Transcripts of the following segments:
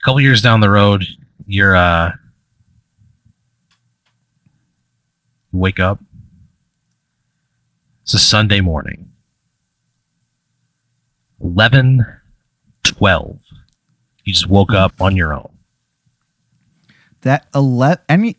A couple years down the road, you're uh, you wake up. It's a Sunday morning. 11, 12. You just woke up on your own. That eleven any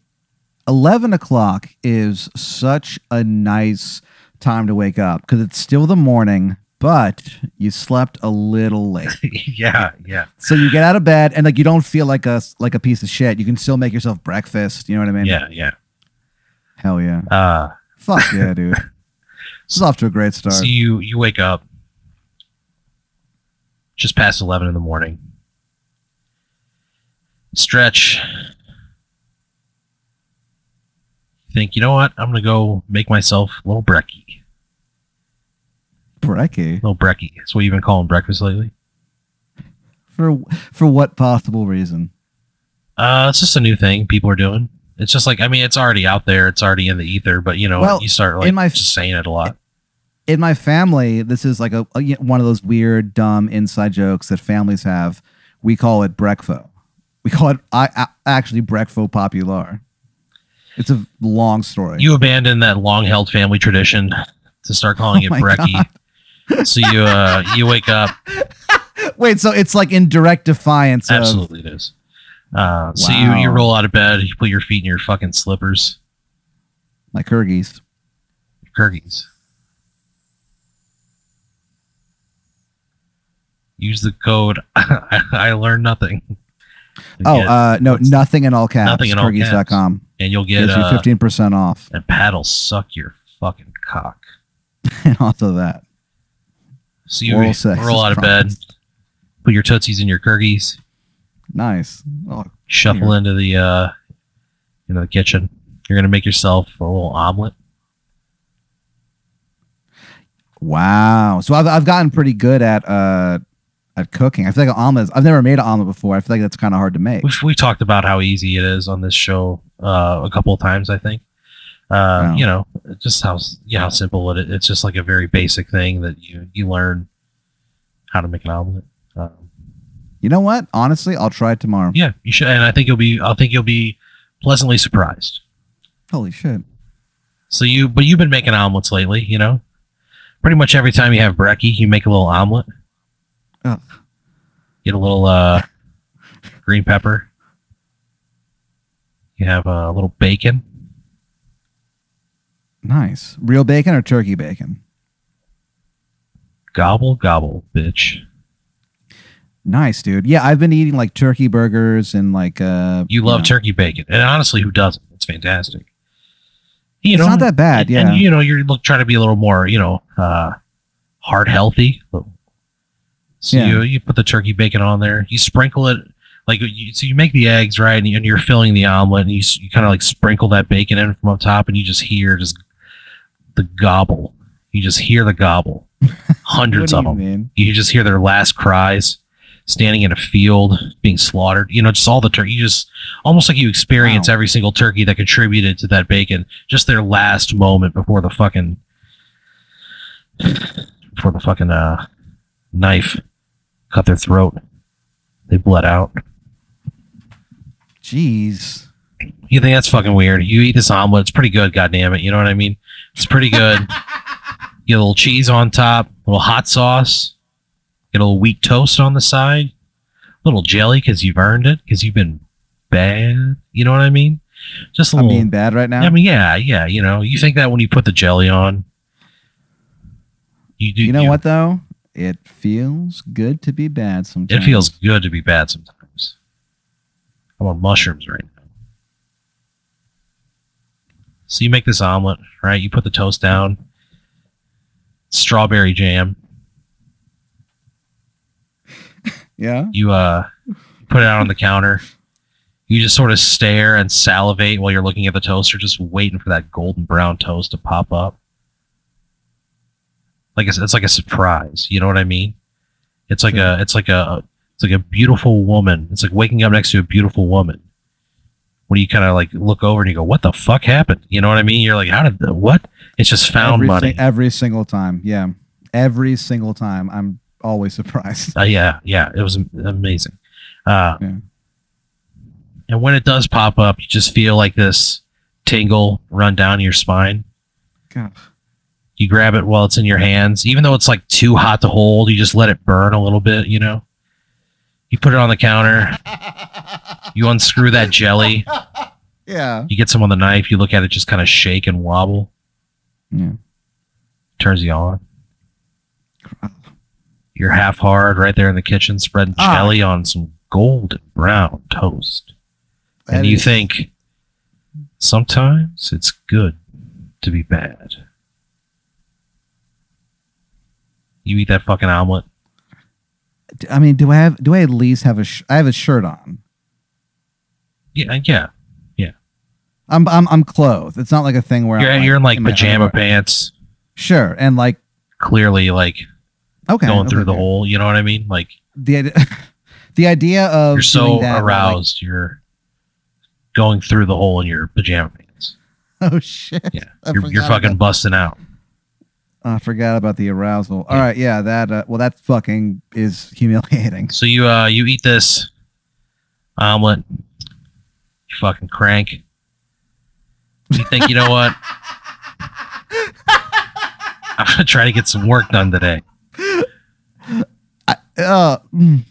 eleven o'clock is such a nice time to wake up because it's still the morning, but you slept a little late. yeah, yeah. so you get out of bed and like you don't feel like a like a piece of shit. You can still make yourself breakfast. You know what I mean? Yeah, yeah. Hell yeah. Uh, Fuck yeah, dude. This is off to a great start. so you you wake up just past 11 in the morning. Stretch. Think, you know what? I'm going to go make myself a little brekkie. Brekkie. little brekkie. That's what you've been calling breakfast lately. For for what possible reason? Uh, it's just a new thing people are doing. It's just like I mean, it's already out there. It's already in the ether. But you know, Well, you start like in my- just saying it a lot. in my family, this is like a, a- one of those weird, dumb inside jokes that families have. We call it brekfo. We call it I, I, actually brekfo popular. It's a long story. You abandon that long-held family tradition to start calling Oh it brekkie. So you uh you wake up. Wait, so it's like in direct defiance of Absolutely, it is. Uh, so you Wow. you roll out of bed. You put your feet in your fucking slippers, my Kyrgyz. Kyrgyz. Use the code. I, learned nothing. to Oh, get- uh, no, what's- nothing in all caps. Nothing in all caps. Kyrgyz.com. and you'll get Gives you uh, 15% off. and paddle suck your fucking cock. and also that. So you sex roll out of bed, put your tootsies in your Kyrgyz, Nice. Oh, shuffle Here. into the uh, into the kitchen. You're gonna make yourself a little omelet. wow. So I've, I've gotten pretty good at uh at cooking. I feel like an omelet. Is, I've never made an omelet before. I feel like that's kind of hard to make. We've we talked about how easy it is on this show uh, a couple of times. I think. Uh, Wow. You know, just how yeah how simple it is. It's just like a very basic thing that you you learn how to make an omelet. Um, You know what? Honestly, I'll try it tomorrow. yeah, you should, and I think you'll be. I think you'll be pleasantly surprised. Holy shit. So you, but you've been making omelets lately, you know. Pretty much every time you have brekkie, you make a little omelet. Ugh. Get a little uh, green pepper. You have a little bacon. Nice. Real bacon or turkey bacon? Gobble gobble, bitch. Nice, dude. Yeah, I've been eating like turkey burgers and like uh You love know, turkey bacon, and honestly, who doesn't? It's fantastic. You It's know, not that bad, and, yeah. and, you know, you're look, trying to be a little more, you know, uh, heart healthy. So Yeah. you you put the turkey bacon on there. You sprinkle it like you, so you make the eggs right, and, you, you're filling the omelet, and you you kind of like sprinkle that bacon in from up top, and you just hear just the gobble. You just hear the gobble. Hundreds of you them. mean? You just hear their last cries, standing in a field being slaughtered. You know, just all the turkey. You just almost like you experience Wow. every single turkey that contributed to that bacon. Just their last moment before the fucking before the fucking uh, knife cut their throat. They bled out. Jeez. You think that's fucking weird? You eat this omelet, it's pretty good. God damn it, you know what I mean? It's pretty good. get a little cheese on top, a little hot sauce, get a little wheat toast on the side, a little jelly because you've earned it because you've been bad. You know what I mean? Just a I'm little. being bad right now. I mean, yeah, yeah. You know, you think that when you put the jelly on, you do. you know what though? It feels good to be bad sometimes. It feels good to be bad sometimes. I'm on mushrooms right now. So you make this omelet, right? You put the toast down, strawberry jam. Yeah. You uh put it out on the counter. You just sort of stare and salivate while you're looking at the toaster, just waiting for that golden brown toast to pop up. Like it's, it's like a surprise. You know what I mean? It's like a it's like a it's like a beautiful woman. It's like waking up next to a beautiful woman. When you kind of like look over and you go, "What the fuck happened?" You know what I mean? You're like, "How did the what?" It's just found every, money. si- every single time. Yeah. Every single time. I'm always surprised. Uh, yeah, yeah, it was amazing. Uh, Yeah. And when it does pop up, you just feel like this tingle run down your spine. God. You grab it while it's in your hands, even though it's like too hot to hold. You just let it burn a little bit, you know. You put it on the counter. You unscrew that jelly. Yeah. You get some on the knife. You look at it just kind of shake and wobble. Yeah. Turns you on. You're half hard right there in the kitchen, spreading Ah. jelly on some golden brown toast. That and you is- think sometimes it's good to be bad. You eat that fucking omelet. I mean, do I have? Do I at least have a? Sh- I have a shirt on. Yeah, yeah. Yeah. I'm I'm I'm clothed. It's not like a thing where You're, I'm you're in like my pajama pants, Sure, and like clearly like okay, going okay, through the hole. You know what I mean? Like The idea, the idea of you're so that, like- aroused, you're going through the hole in your pajama pants. oh shit! Yeah, I you're, you're fucking busting out. I forgot about the arousal. All Yeah. right, yeah, that. Uh, well, that fucking is humiliating. So you uh you eat this omelet, you fucking crank. You think you know what? I'm gonna try to get some work done today. Uh, mm,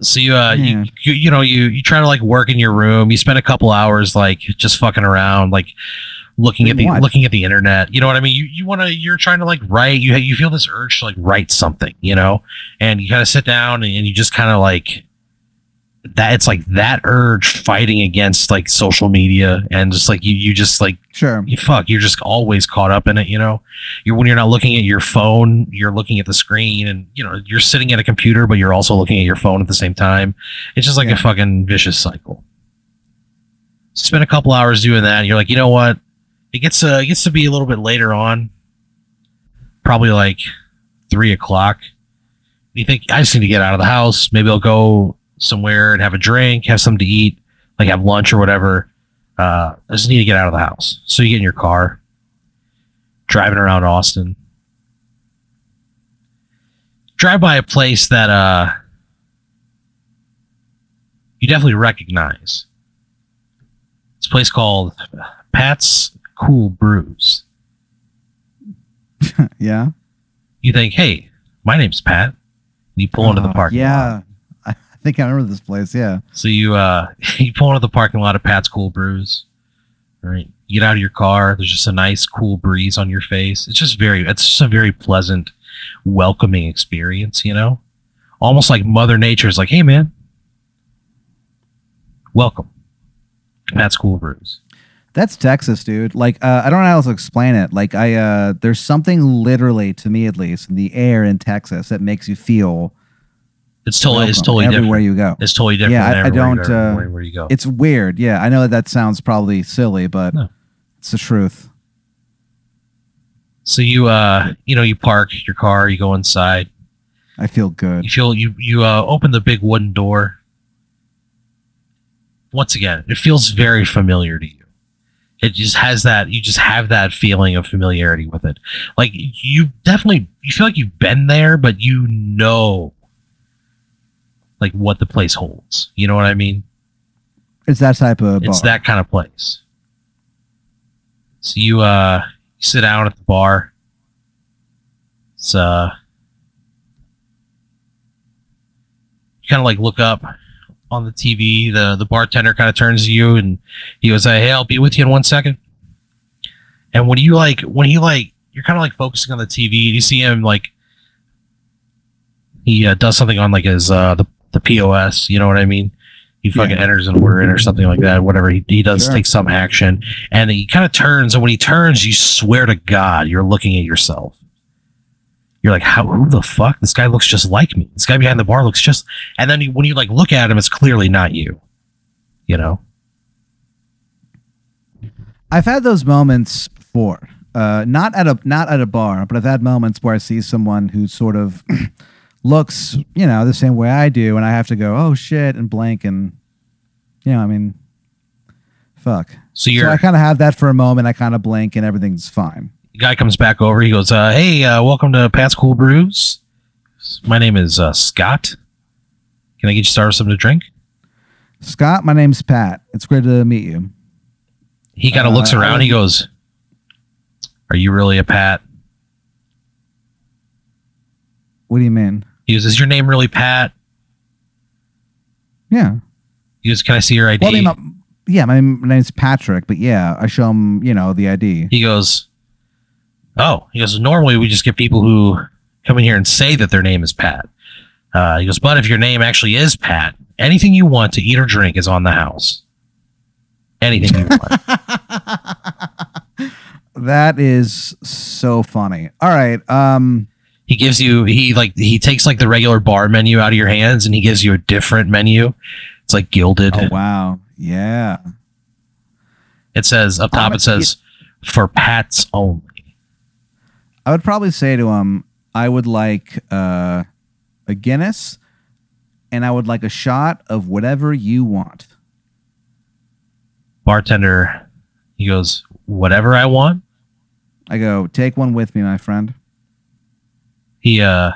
So you uh you, you you know you you try to like work in your room. You spend a couple hours like just fucking around, like looking at the What? looking at the internet. You know what I mean? You you want to you're trying to like write. You you feel this urge to like write something, you know, and you kind of sit down and, and you just kind of like that. It's like that urge fighting against like social media and just like you you just like sure. you fuck you're just always caught up in it you know you're when you're not looking at your phone you're looking at the screen and you know you're sitting at a computer but you're also looking at your phone at the same time it's just like Yeah. a fucking vicious cycle spend a couple hours doing that and you're like you know what it gets uh, it gets to be a little bit later on. Probably like three o'clock. You think i just need to get out of the house. Maybe i'll go somewhere and have a drink have something to eat like have lunch or whatever. Uh, I just need to get out of the house. So you get in your car, driving around Austin, drive by a place that uh, you definitely recognize. It's a place called Pat's Cool Brews. Yeah. You think, hey, my name's Pat. And you pull into the Uh, parking lot. Yeah. I think I remember this place. Yeah. So you uh you pull into the parking lot of Pat's Cool Brews. Right. You get out of your car. There's just a nice cool breeze on your face. It's just very it's just a very pleasant, welcoming experience, you know? Almost like Mother Nature is like, hey man, welcome. Pat's Cool Brews. That's Texas, dude. Like, uh, I don't know how else to explain it. Like, I uh, there's something literally, to me at least, in the air in Texas that makes you feel It's totally it's totally everywhere different. you go. It's totally different Yeah, than I- I don't, uh, everywhere you go. It's weird. Yeah, I know that that sounds probably silly, but No. it's the truth. So you uh you know, you park your car, you go inside, I feel good. You feel you you uh, open the big wooden door. Once again, it feels very familiar to you. It just has that you just have that feeling of familiarity with it. Like you definitely you feel like you've been there, but you know like what the place holds. You know what I mean? It's that type of. It's that kind of place. So you uh you sit down at the bar. It's uh you kind of like look up on the TV. The the bartender kind of turns to you and he goes, "Hey, I'll be with you in one second. And when you like when he like you're kind of like focusing on the TV and you see him like he uh, does something on like his uh the the POS. You know what I mean? He fucking Yeah. enters an order in or something like that. Whatever he he does Sure. take some action and he kind of turns and when he turns, you swear to God you're looking at yourself. You're like, how? Who the fuck? This guy looks just like me. This guy behind the bar looks just. And then when you like look at him, it's clearly not you. You know. I've had those moments before. Uh, not at a not at a bar, but I've had moments where I see someone who sort of looks, you know, the same way I do, and I have to go, "Oh shit," and blank, and you know, I mean, fuck. So So you're I kind of have that for a moment. I kind of blank, and everything's fine. The guy comes back over. He goes, uh, "Hey, uh, welcome to Pat's Cool Brews. My name is uh, Scott. Can I get you started with something to drink?" Scott, my name's Pat. It's great to meet you. He kind of Uh, looks around. He goes, "Are you really a Pat?" What do you mean? He goes, "Is your name really Pat?" Yeah. He goes, "Can I see your ID?" Well, I mean, my- yeah, my name's Patrick, but yeah, I show him, you know, the ID. he goes, "Oh." He goes, "Normally we just get people who come in here and say that their name is Pat." Uh, he goes, "But if your name actually is Pat, anything you want to eat or drink is on the house. Anything you want." That is so funny. All right. Um, he gives you he like he takes like the regular bar menu out of your hands and he gives you a different menu. It's like gilded. oh wow. Yeah. It says up top. Um, it says for Pats only. I would probably say to him, I would like uh, a Guinness and I would like a shot of whatever you want. Bartender, he goes, whatever I want. I go, take one with me, my friend. He uh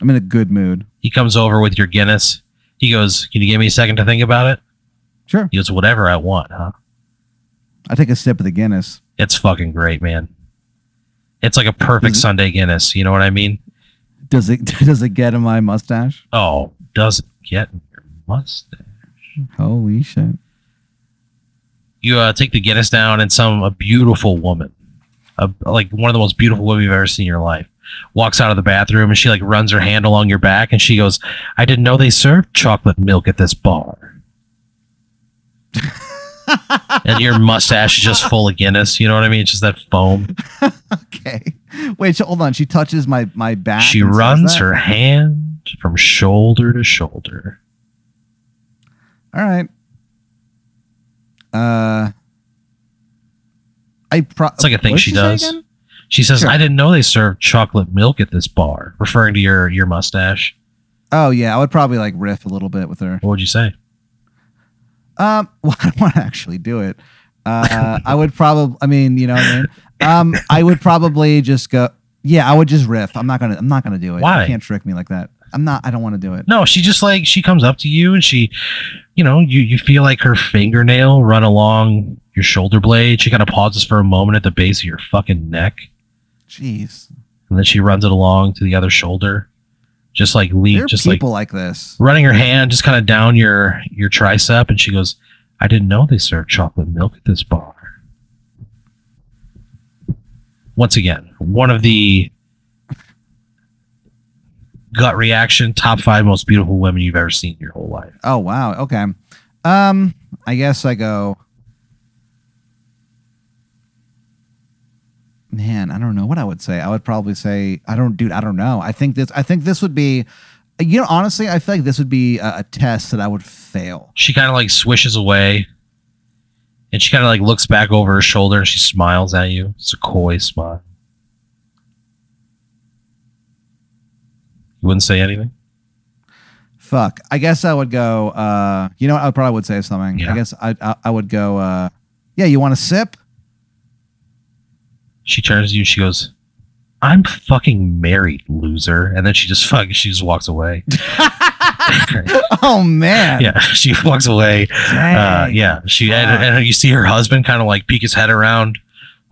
I'm in a good mood. he comes over with your Guinness. He goes, can you give me a second to think about it? Sure. He goes, whatever I want, huh? I take a sip of the Guinness. It's fucking great, man. It's like a perfect Mhm. Sunday Guinness. You know what I mean? Does it does it get in my mustache? Oh, does it get in your mustache? Holy shit. you uh, take the Guinness down, and some a beautiful woman, a, like one of the most beautiful women you've ever seen in your life, walks out of the bathroom, and she like runs her hand along your back, and she goes, "I didn't know they served chocolate milk at this bar." And your mustache is just full of Guinness. You know what I mean? It's just that foam. Okay. Wait, so hold on. She touches my my back. She runs her hand from shoulder to shoulder. All right. Uh I pro- It's like a thing did she does. She says, Sure. "I didn't know they served chocolate milk at this bar," referring to your your mustache. Oh yeah, I would probably like riff a little bit with her. What would you say? Um, well, I don't want to actually do it. Uh, I would probably. I mean, you know what I mean. Um, I would probably just go. Yeah, I would just riff. I'm not gonna. I'm not gonna do it. Why? You can't trick me like that. I'm not. I don't want to do it. No, she just like she comes up to you and she, you know, you you feel like her fingernail run along your shoulder blade. She kind of pauses for a moment at the base of your fucking neck, Jeez, and then she runs it along to the other shoulder, just like leave, just like people like, this. running her hand just kind of down your your tricep, and she goes, "I didn't know they served chocolate milk at this bar." Once again, one of the gut reaction top five most beautiful women you've ever seen in your whole life. Oh wow. Okay. Um, I guess I go. Man, I don't know what I would say. I would probably say I don't, dude. I don't know. I think this. I think this would be. You know, honestly, I feel like this would be a, a test that I would fail. she kind of like swishes away and she kind of like looks back over her shoulder and she smiles at you. It's a coy smile. You wouldn't say anything? Fuck. I guess I would go. Uh, you know, what? I probably would say something. Yeah. I guess I, I I would go. Uh, yeah, you want a sip? She turns to you. She goes, "I'm fucking married, loser." And then she just fuck. She just walks away. oh man. yeah, she walks away. Uh, yeah, she and, and you see her husband kind of like peek his head around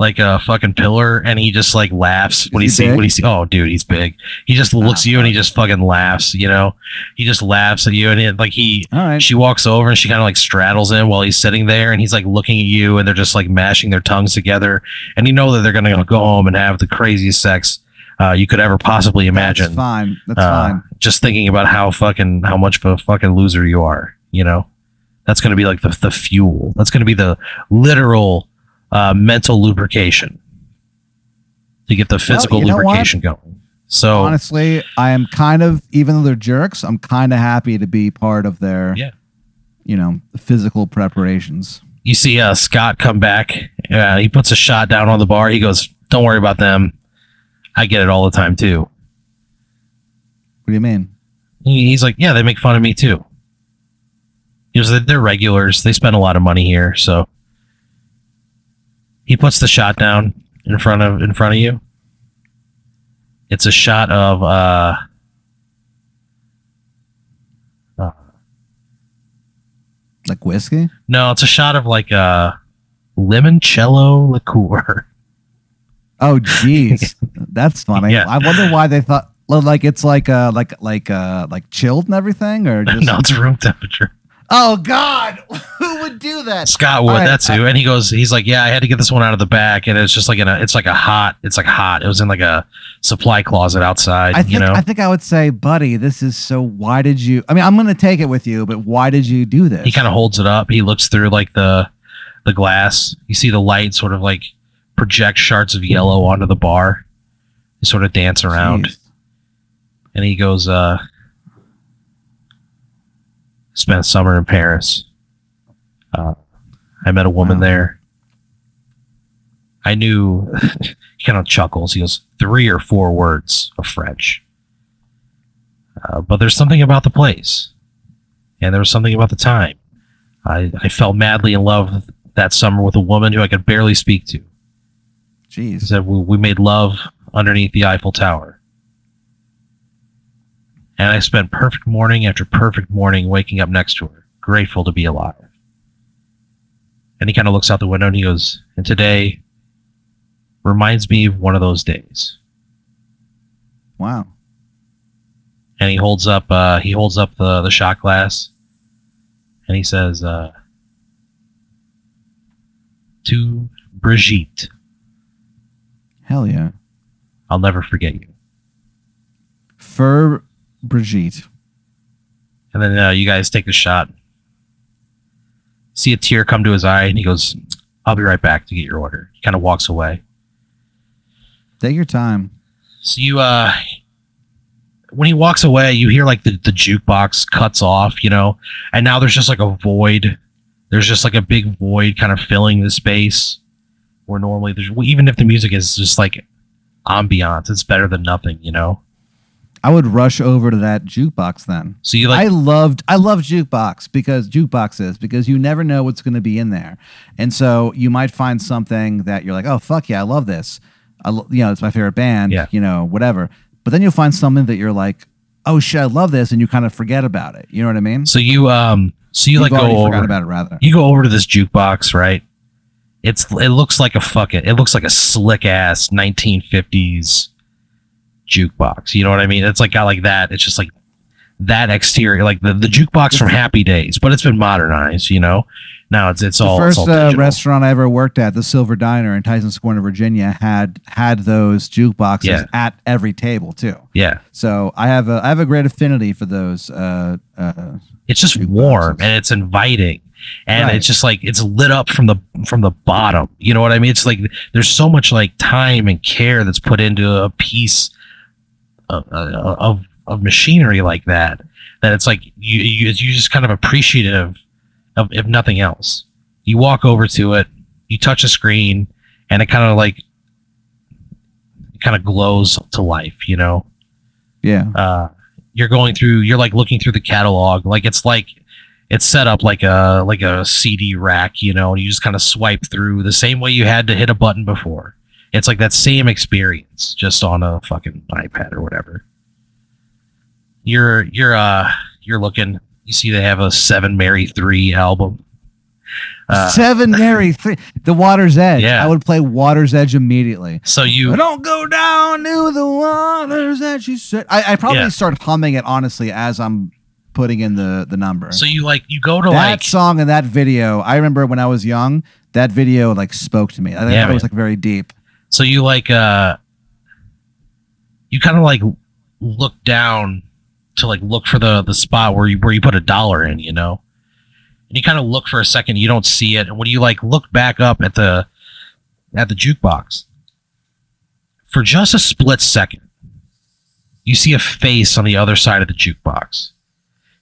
like a fucking pillar, and he just like laughs when Is he he see when he see. Oh, dude, he's big. He just looks Ah, at you and he just fucking laughs. You know, he just laughs at you, and it, like he. Right. She walks over and she kind of like straddles him while he's sitting there, and he's like looking at you, and they're just like mashing their tongues together, and you know that they're gonna go home and have the craziest sex uh, you could ever possibly imagine. That's fine. That's Uh, fine. Just thinking about how fucking how much of a fucking loser you are, you know, that's going to be like the the fuel. That's going to be the literal uh, mental lubrication to get the physical you know what? lubrication going. So Honestly, I am kind of, even though they're jerks, I'm kind of happy to be part of their, Yeah. you know, physical preparations. you see uh, Scott come back. Uh, he puts a shot down on the bar. He goes, "Don't worry about them. I get it all the time too." What do you mean? He's like, "Yeah, they make fun of me too." He goes, "They're- "They're regulars. They spend a lot of money here." So he puts the shot down in front of in front of you. It's a shot of uh, uh Like whiskey? No, it's a shot of like a limoncello liqueur. Oh, jeez, that's funny. Yeah. I wonder why they thought well, like it's like uh like like uh like chilled and everything, or just no, it's room temperature. Oh god, who would do that? Scott would. Right, that's who. And he goes. He's like, yeah, I had to get this one out of the back, and it's just like in a. It's like a hot. It's like hot. It was in like a supply closet outside. I think you know. I think I would say, buddy, this is so. Why did you? I mean, I'm gonna take it with you, but why did you do this? he kind of holds it up. He looks through like the the glass. You see the light sort of like project shards of yellow onto the bar. They sort of dance around, Jeez. and he goes, uh, "Spent summer in Paris. Uh, I met a woman Wow. there. I knew." he kind of chuckles. He goes, three or four words of French. Uh, but there's something about the place, and there was something about the time. I, I fell madly in love that summer with a woman who I could barely speak to. He Jeez. said we, we made love underneath the Eiffel Tower. And I spent perfect morning after perfect morning waking up next to her, grateful to be alive. And he kind of looks out the window and he goes, And today reminds me of one of those days. Wow. And he holds up uh, he holds up the, the shot glass and he says, uh, To Brigitte, Hell yeah. I'll never forget you. For Brigitte. And then uh, you guys take the shot. See a tear come to his eye, and he goes, "I'll be right back to get your order." He kind of walks away. Take your time. So you, uh, when he walks away, you hear like the the jukebox cuts off, you know, and now there's just like a void. There's just like a big void kind of filling the space where normally there's even if the music is just like ambiance, it's better than nothing, you know. I would rush over to that jukebox then. So you like I loved I love jukebox because jukeboxes because you never know what's going to be in there, and so you might find something that you're like, oh fuck yeah, I love this. I lo- you know it's my favorite band. Yeah. You know whatever, but then you'll find something that you're like, oh shit, I love this, and you kind of forget about it. You know what I mean? so you um so you You've like go over about it rather. you go over to this jukebox, right? It's it looks like a fucking it looks like a slick ass 1950s jukebox. You know what I mean? It's like got like that. It's just like that exterior, like the, the jukebox from Happy Days, but it's been modernized. You know, now it's it's The all first it's all uh, restaurant I ever worked at, the Silver Diner in Tysons Corner, Virginia, had had those jukeboxes Yeah. at every table too. Yeah, So I have a I have a great affinity for those. Uh, uh, it's just warm and it's inviting. And Right. it's just like it's lit up from the from the bottom. You know what I mean? It's like there's so much like time and care that's put into a piece of of, of machinery like that that it's like you you you just kind of appreciative of if nothing else. You walk over to it, you touch a screen, and it kind of like kind of glows to life. You know yeah. uh, you're going through you're like looking through the catalog like it's like it's set up like a like a cd rack you know and you just kind of swipe through the same way you had to hit a button before it's like that same experience just on a fucking ipad or whatever you're you're uh you're looking you see they have a seven mary three album uh, Seven Mary three. The Water's Edge. Yeah. I would play Water's Edge immediately. so you I don't go down to the water's edge. She said. I, I probably Yeah. start humming it honestly as I'm putting in the the number. so you like you go to that like song and that video. I remember when I was young. That video like spoke to me. I think Yeah, it was like very deep. So you like uh you kind of like look down to like look for the the spot where you where you put a dollar in, you know. And you kind of look for a second, you don't see it, and when you like look back up at the at the jukebox for just a split second, you see a face on the other side of the jukebox.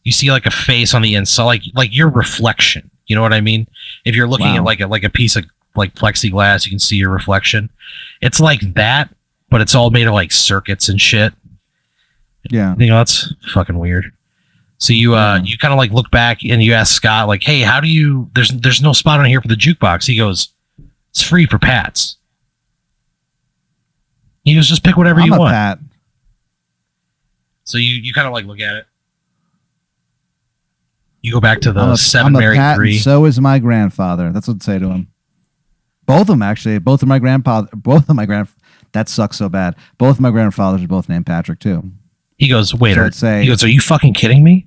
You see like a face on the inside, like like your reflection. You know what I mean? If you're looking Wow. at like a like a piece of like plexiglass, you can see your reflection. It's like that, but it's all made of like circuits and shit. Yeah. You know, that's fucking weird. So you uh Mhm. you kind of like look back and you ask Scott like, "Hey, how do you there's there's no spot on here for the jukebox." He goes, "It's free for Pats." He goes, "Just pick whatever I'm you a want." Pat. So you you kind of like look at it. You go back to the I'm a, seven I'm a married Pat, three. so is my grandfather. That's what I'd say to him. Both of them actually. Both of my grandpa. Both of my grand. That sucks so bad. Both of my grandfathers are both named Patrick too. he goes, wait, So are, I'd say- he goes, are you fucking kidding me?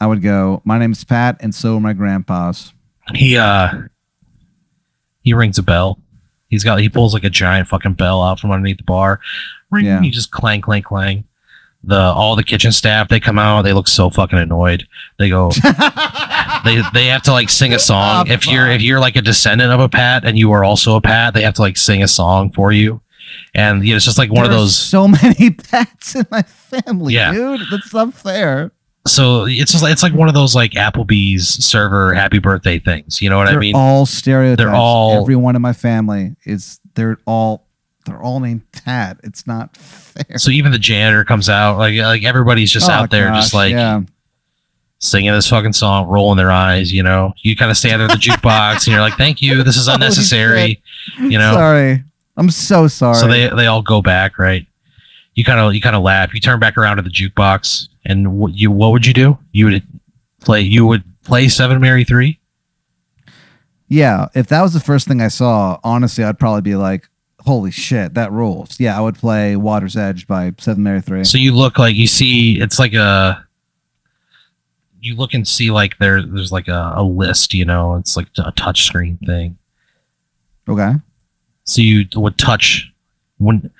I would go. My name's Pat, and so are my grandpas. He uh, he rings a bell. He's got he pulls like a giant fucking bell out from underneath the bar. Ring, Yeah. He just clang, clang, clang. The all the kitchen staff they come out. They look so fucking annoyed. They go. they they have to like sing a song. Oh, if you're if you're like a descendant of a Pat and you are also a Pat, they have to like sing a song for you. And you know, it's just like one of There are those. So many pets in my family, Yeah. dude. That's not fair. So it's just like it's like one of those like Applebee's server happy birthday things. You know what they're I mean? all stereotypes. They're all- Everyone in my family is. They're all. They're all named Pat. It's not fair. so even the janitor comes out like like everybody's just Oh, out there just like yeah. Singing this fucking song, rolling their eyes. You know, you kind of stand there at the jukebox and you're like, "Thank you, this is unnecessary." You know, Sorry. I'm so sorry. so they they all go back, right? You kind of you kind of laugh. You turn back around to the jukebox, and what you what would you do? You would play you would play Seven Mary Three. Yeah, if that was the first thing I saw, honestly, I'd probably be like, "Holy shit, that rules!" Yeah, I would play Water's Edge by Seven Mary Three. So you look like you see it's like a you look and see like there there's like a, a list, you know, it's like a touch screen thing. Okay, So you would touch when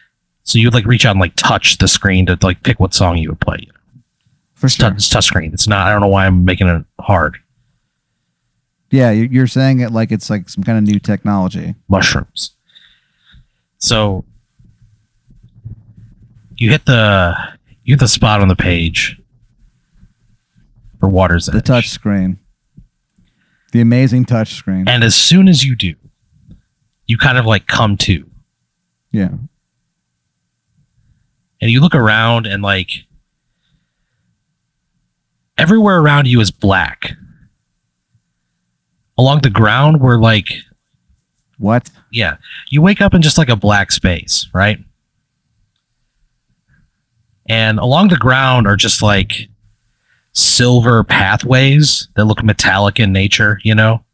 so you'd like reach out and like touch the screen to like pick what song you would play. for It's, sure. touch, it's touch screen. It's not I don't know why I'm making it hard. Yeah, you're saying it like it's like some kind of new technology. Mushrooms. So you hit the you hit the spot on the page for Water's Edge. The touch screen, the amazing touch screen. And as soon as you do, you kind of like come to. Yeah, And you look around and like everywhere around you is black. Along the ground were like what? yeah, you wake up in just like a black space, right? And along the ground are just like silver pathways that look metallic in nature, you know?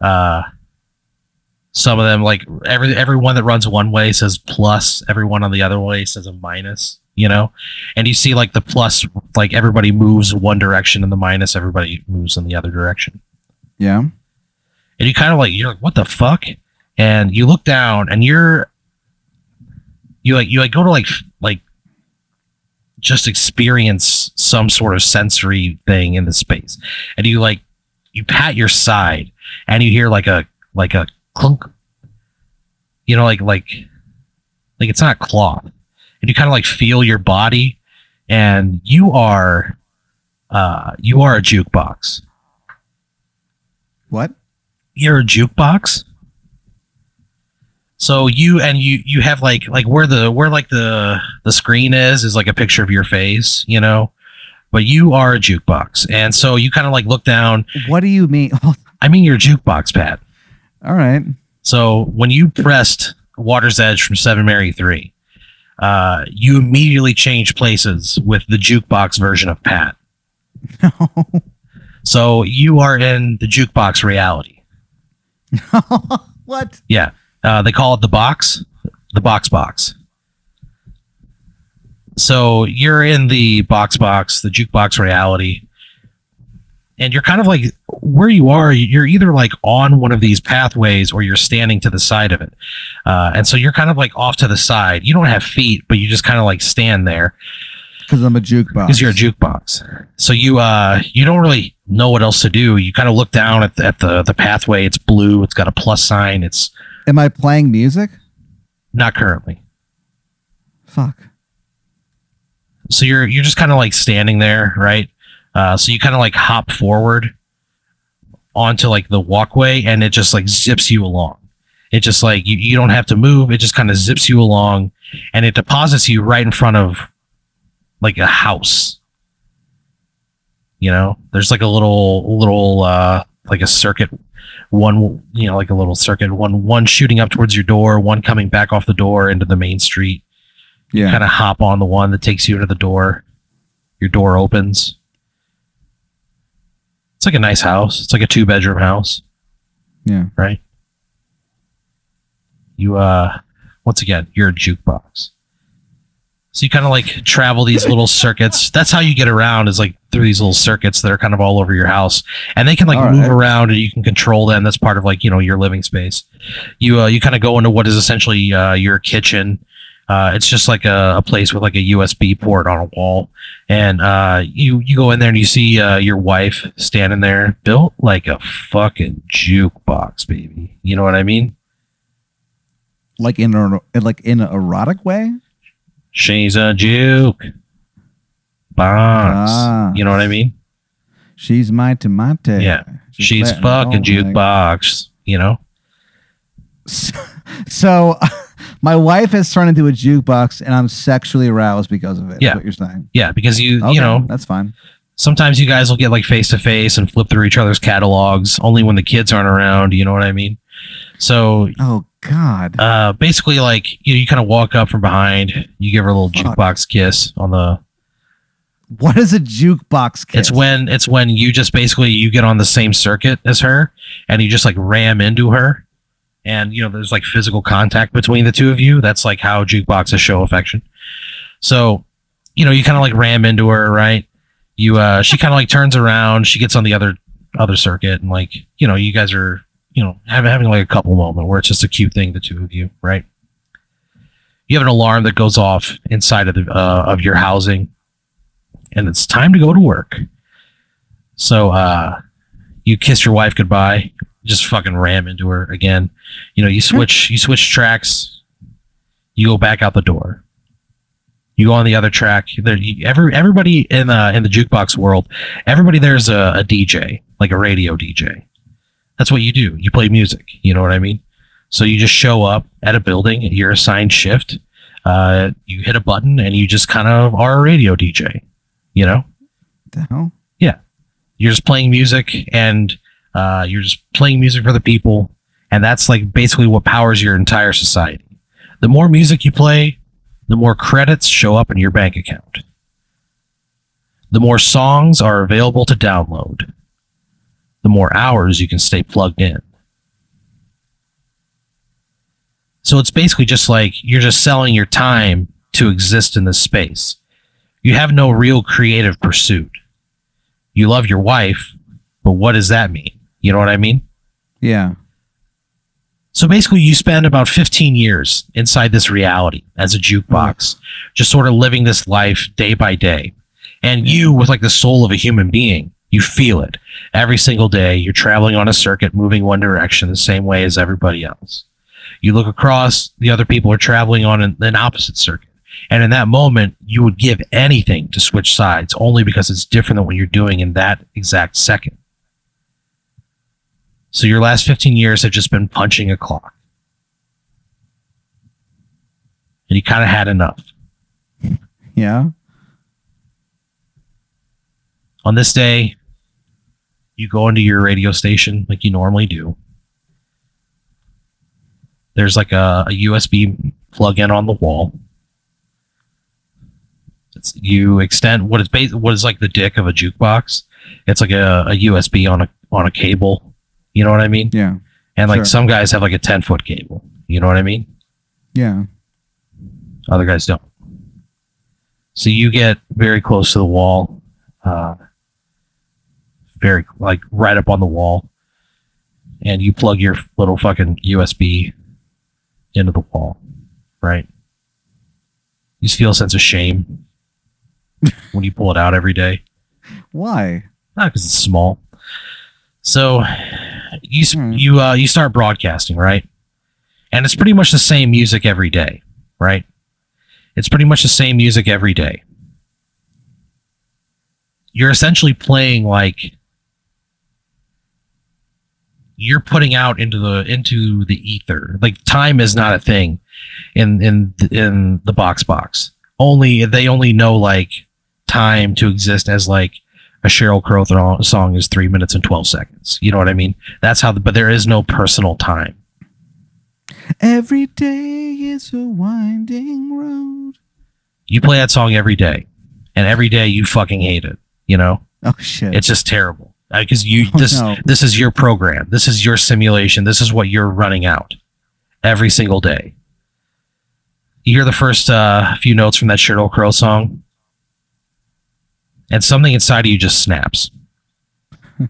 Uh some of them like every everyone that runs one way says plus, everyone on the other way says a minus, you know? And you see like the plus like everybody moves one direction and the minus everybody moves in the other direction Yeah, and you kind of like you're like what the fuck and you look down and you're you like you like go to like like just experience some sort of sensory thing in the space. And you like you pat your side and you hear like a like a clunk. You know like like like it's not cloth and you kind of like feel your body. And you are uh you are a jukebox. What? you're a jukebox so you and you you have like like where the where like the the screen is is like a picture of your face you know but you are a jukebox and so you kind of like look down What do you mean? i mean you're jukebox pat All right. so when you pressed water's edge from seven mary 3 uh, you immediately change places with the jukebox version of pat No. so you are in the jukebox reality what? Yeah. Uh, they call it the box, the box box. So you're in the box box, the jukebox reality, and you're kind of like where you are. You're either like on one of these pathways or you're standing to the side of it. Uh, and so you're kind of like off to the side. You don't have feet, but you just kind of like stand there Because I'm a jukebox. because you're a jukebox. So you uh you don't really know what else to do. You kind of look down at the, at the the pathway. It's blue. It's got a plus sign. It's Am I playing music? not currently. Fuck. so you're you're just kind of like standing there right uh, so you kind of like hop forward onto like the walkway and it just like zips you along it just like you, you don't have to move it just kind of zips you along and it deposits you right in front of like a house you know there's like a little little uh like a circuit one you know like a little circuit one one shooting up towards your door one coming back off the door into the main street Yeah. kind of hop on the one that takes you to the door. Your door opens. It's It's like a nice house. It's like a two bedroom house, Yeah. right? You uh once again, you're a jukebox. So you kind of like travel these little circuits. That's how you get around is like through these little circuits that are kind of all over your house. And they can like All move right. around and you can control them. That's part of like, you know, your living space. You uh you kind of go into what is essentially uh your kitchen. Uh, it's just like a, a place with like a USB port on a wall, and uh, you you go in there and you see uh, your wife standing there, built like a fucking jukebox, baby. You know what I mean? Like in a like in an erotic way. She's a juke box. Ah. You know what I mean? She's my tomato. Yeah. She's She's fucking jukebox. You know? So, my wife has turned into a jukebox, and I'm sexually aroused because of it. Yeah. what you're saying. Yeah, because you Okay, you know that's fine. sometimes you guys will get like face to face and flip through each other's catalogs only when the kids aren't around. You know what I mean? So Oh God. uh, basically, like you, know, you kind of walk up from behind, you give her a little Fuck. jukebox kiss on the. what is a jukebox kiss? It's when it's when you just basically you get on the same circuit as her, and you just like ram into her, and you know there's like physical contact between the two of you. That's like how jukeboxes show affection. So, you know, you kind of like ram into her, right? You uh, she kind of like turns around, she gets on the other other circuit, and like you know, you guys are you know having having like a couple moment where it's just a cute thing, the two of you, right? You have an alarm that goes off inside of the uh, of your housing, and it's time to go to work. So uh, you kiss your wife goodbye, just fucking ram into her again. You know, you switch you switch tracks, you go back out the door. You go on the other track. There, you, every everybody in uh, in the jukebox world, everybody there's a, a DJ, like a radio DJ. That's what you do. You play music. You know what I mean? So you just show up at a building. You're assigned shift. Uh, you hit a button and you just kind of are a radio DJ. You know, the hell? Yeah. You're just playing music and uh, you're just playing music for the people, and that's like basically what powers your entire society. The more music you play, the more credits show up in your bank account. The more songs are available to download. The more hours you can stay plugged in. So it's basically just like you're just selling your time to exist in this space. You have no real creative pursuit. You love your wife, but what does that mean? You know what I mean? Yeah. So basically, you spend about 15 years inside this reality as a jukebox, just sort of living this life day by day. And you, with like the soul of a human being, you feel it every single day. You're traveling on a circuit, moving one direction the same way as everybody else. You look across, the other people are traveling on an, an opposite circuit. And in that moment, you would give anything to switch sides only because it's different than what you're doing in that exact second. So your last 15 years have just been punching a clock. And you kind of had enough. Yeah. On this day, you go into your radio station like you normally do. There's like a, a USB plug in on the wall. It's, you extend what is bas- what is like the dick of a jukebox. It's like a, a USB on a on a cable. You know what I mean? Yeah. And like Sure. some guys have like a 10 foot cable. You know what I mean? Yeah. Other guys don't. So you get very close to the wall, uh, very like right up on the wall, and you plug your little fucking USB into the wall, right? You just feel a sense of shame when you pull it out every day. Why? Not because it's small. So you Hmm. you uh, you start broadcasting, right? And it's pretty much the same music every day, right? It's pretty much the same music every day. You're essentially playing like you're putting out into the into the ether. Like time is not a thing in in in the box box. Only they only know like time to exist as like a Sheryl Crow thro- song is three minutes and twelve seconds. You know what I mean? That's how. The, but there is no personal time. Every day is a winding road. You play that song every day, and every day you fucking hate it. You know, Oh shit. it's just terrible. Because you Oh, this no. this is your program. This is your simulation. This is what you're running out every single day. You hear the first uh, few notes from that Sheryl Crow song, and something inside of you just snaps.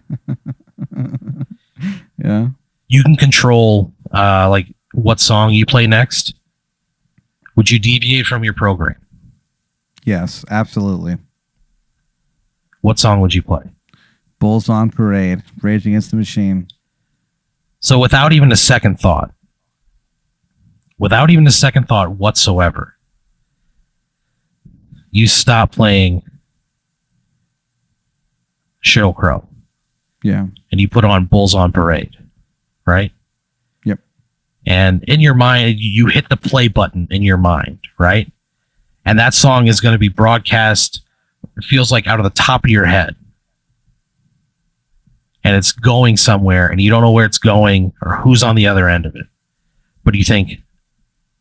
Yeah. You can control uh, like what song you play next. Would you deviate from your program? Yes, absolutely. What song would you play? Bulls on parade, Rage Against the Machine. So without even a second thought, without even a second thought whatsoever, you stop playing Sheryl Crow Yeah. and you put on Bulls on Parade, right? Yep. And in your mind, you hit the play button in your mind, right? And that song is going to be broadcast, it feels like out of the top of your head. And it's going somewhere, and you don't know where it's going or who's on the other end of it. But you think,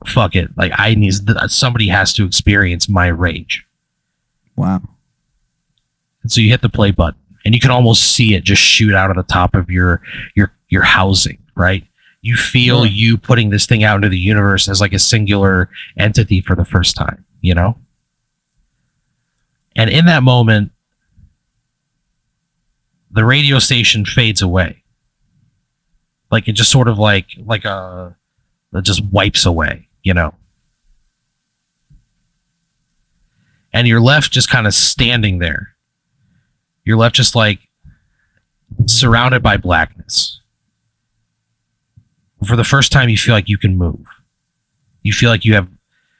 fuck it. Like, I need, somebody has to experience my rage. Wow. And so you hit the play button and you can almost see it just shoot out of the top of your your your housing, right? You feel Sure. you putting this thing out into the universe as like a singular entity for the first time, you know? And in that moment the radio station fades away. Like it just sort of like like a it just wipes away, you know? And you're left just kind of standing there you're left just like surrounded by blackness. For the first time, you feel like you can move. You feel like you have,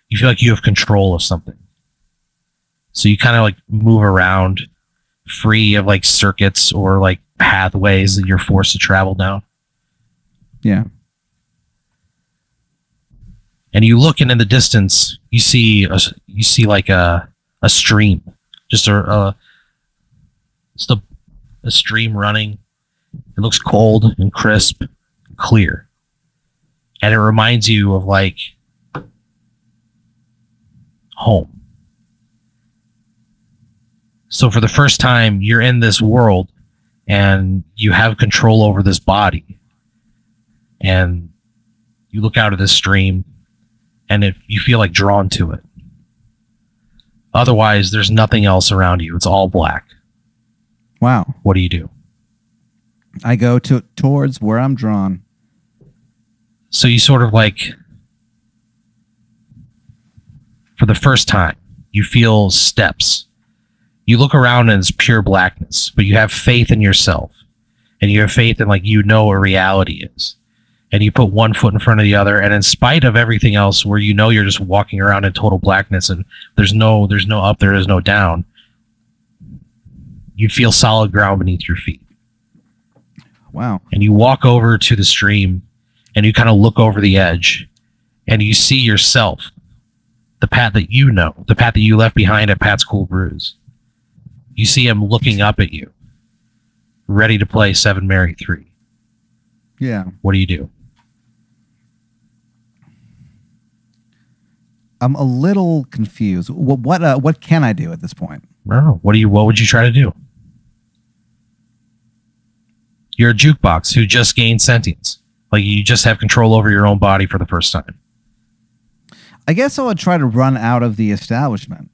you feel like you have control of something. So you kind of like move around, free of like circuits or like pathways that you're forced to travel down. Yeah. And you look, and in the distance, you see a, you see like a a stream, just a, a just a, a stream running. It looks cold and crisp, and clear, and it reminds you of like home. So for the first time, you're in this world, and you have control over this body, and you look out of this stream, and if you feel like drawn to it. Otherwise, there's nothing else around you. It's all black. Wow. What do you do? I go to towards where I'm drawn. So you sort of like, for the first time, you feel steps. You look around and it's pure blackness, but you have faith in yourself. And you have faith in like you know what reality is. And you put one foot in front of the other, and in spite of everything else, where you know you're just walking around in total blackness and there's no there's no up, there is no down, you feel solid ground beneath your feet. Wow. and you walk over to the stream and you kind of look over the edge and you see yourself the path that you know the path that you left behind at pat's cool brews you see him looking up at you ready to play seven mary three Yeah. what do you do I'm a little confused. What what uh, what can I do at this point? What do you? What would you try to do? You're a jukebox who just gained sentience. Like you just have control over your own body for the first time. I guess I would try to run out of the establishment.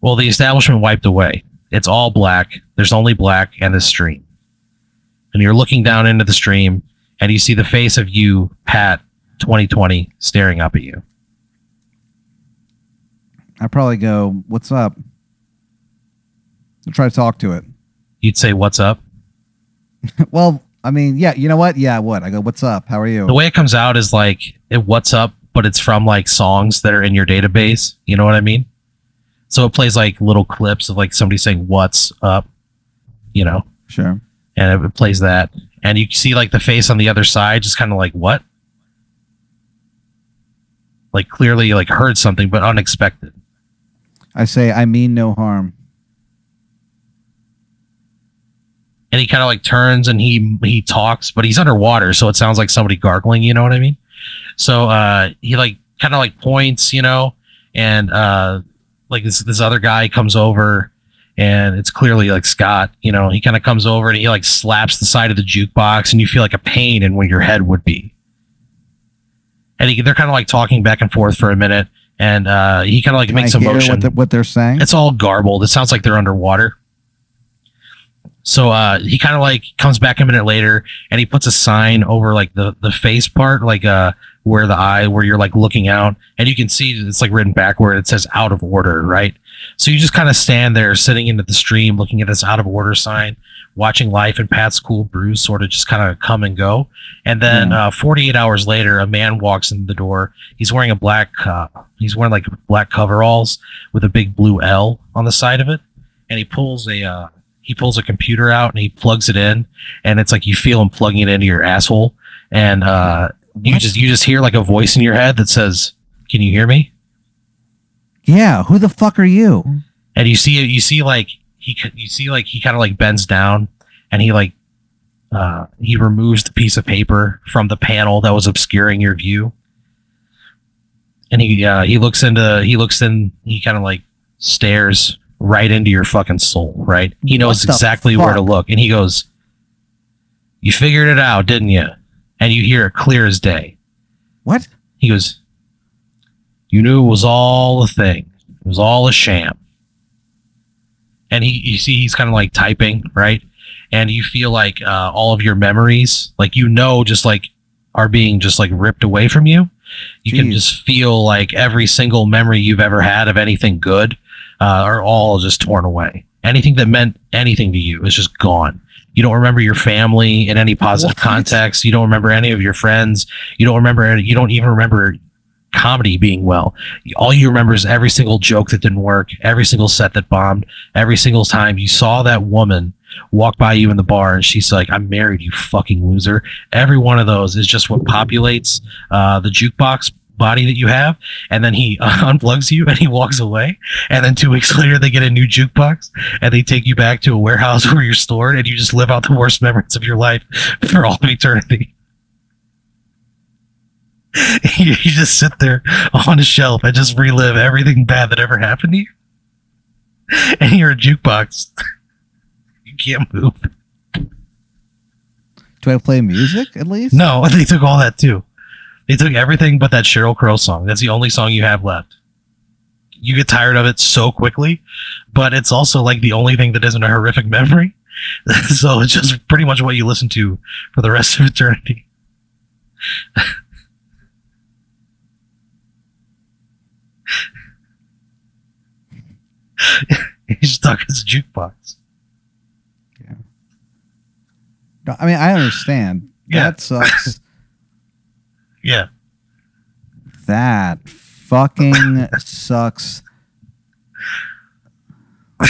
Well, the establishment wiped away. It's all black. There's only black and the stream. And you're looking down into the stream and you see the face of you, Pat, 2020, staring up at you. I probably go, "What's up?" I'll try to talk to it. You'd say, What's up? well, I mean, yeah, you know what? Yeah, what? I go, "What's up? How are you?" The way it comes out is like, it, What's up? But it's from like songs that are in your database. You know what I mean? So it plays like little clips of like somebody saying, What's up? You know? Sure. and it plays that and you see like the face on the other side just kind of like what like clearly like heard something but unexpected I say, "I mean no harm." and he kind of like turns and he he talks but he's underwater so it sounds like somebody gargling you know what i mean so uh he like kind of like points you know and uh like this this other guy comes over and it's clearly like Scott. You know, he kind of comes over and he like slaps the side of the jukebox, and you feel like a pain in where your head would be. And he, they're kind of like talking back and forth for a minute, and uh, he kind of like Can makes I a motion. what, the, what they're saying? It's all garbled. It sounds like they're underwater. So uh, he kind of like comes back a minute later and he puts a sign over like the the face part, like uh where the eye where you're like looking out, and you can see it's like written backward. It says out of order, right? So you just kind of stand there, sitting into the stream, looking at this out of order sign, watching life and Pat's cool brews sort of just kind of come and go. And then uh, 48 hours later, a man walks in the door. He's wearing a black, uh, he's wearing like black coveralls with a big blue L on the side of it, and he pulls a uh, he pulls a computer out and he plugs it in, and it's like you feel him plugging it into your asshole, and uh, you just you just hear like a voice in your head that says, "Can you hear me?" yeah, who the fuck are you? and you see you see like he you see like he kind of like bends down and he like uh he removes the piece of paper from the panel that was obscuring your view. And he uh he looks into he looks in he kind of like stares right into your fucking soul right? He knows exactly where to look and he goes you figured it out didn't you and you hear it clear as day What? he goes, You knew it was all a thing. It was all a sham. And he, you see, he's kind of like typing, right? And you feel like uh, all of your memories, like you know, just like are being just like ripped away from you. You can just feel like every single memory you've ever had of anything good uh, are all just torn away. Anything that meant anything to you is just gone. You don't remember your family in any positive What? context. You don't remember any of your friends. You don't remember. You don't even remember comedy being well. All you remember is every single joke that didn't work, every single set that bombed, every single time you saw that woman walk by you in the bar and she's like, "I'm married, you fucking loser." Every one of those is just what populates uh, the jukebox body that you have, and then he unplugs you and he walks away, and then two weeks later they get a new jukebox and they take you back to a warehouse where you're stored, and you just live out the worst memories of your life for all of eternity. you just sit there on a shelf and just relive everything bad that ever happened to you. And you're a jukebox. You can't move. Do I play music at least? No, they took all that too. They took everything but that Sheryl Crow song. That's the only song you have left. You get tired of it so quickly, but it's also like the only thing that isn't a horrific memory. so it's just pretty much what you listen to for the rest of eternity. He's stuck as a jukebox. No, I mean, I understand. Yeah. That sucks. Yeah. that fucking sucks.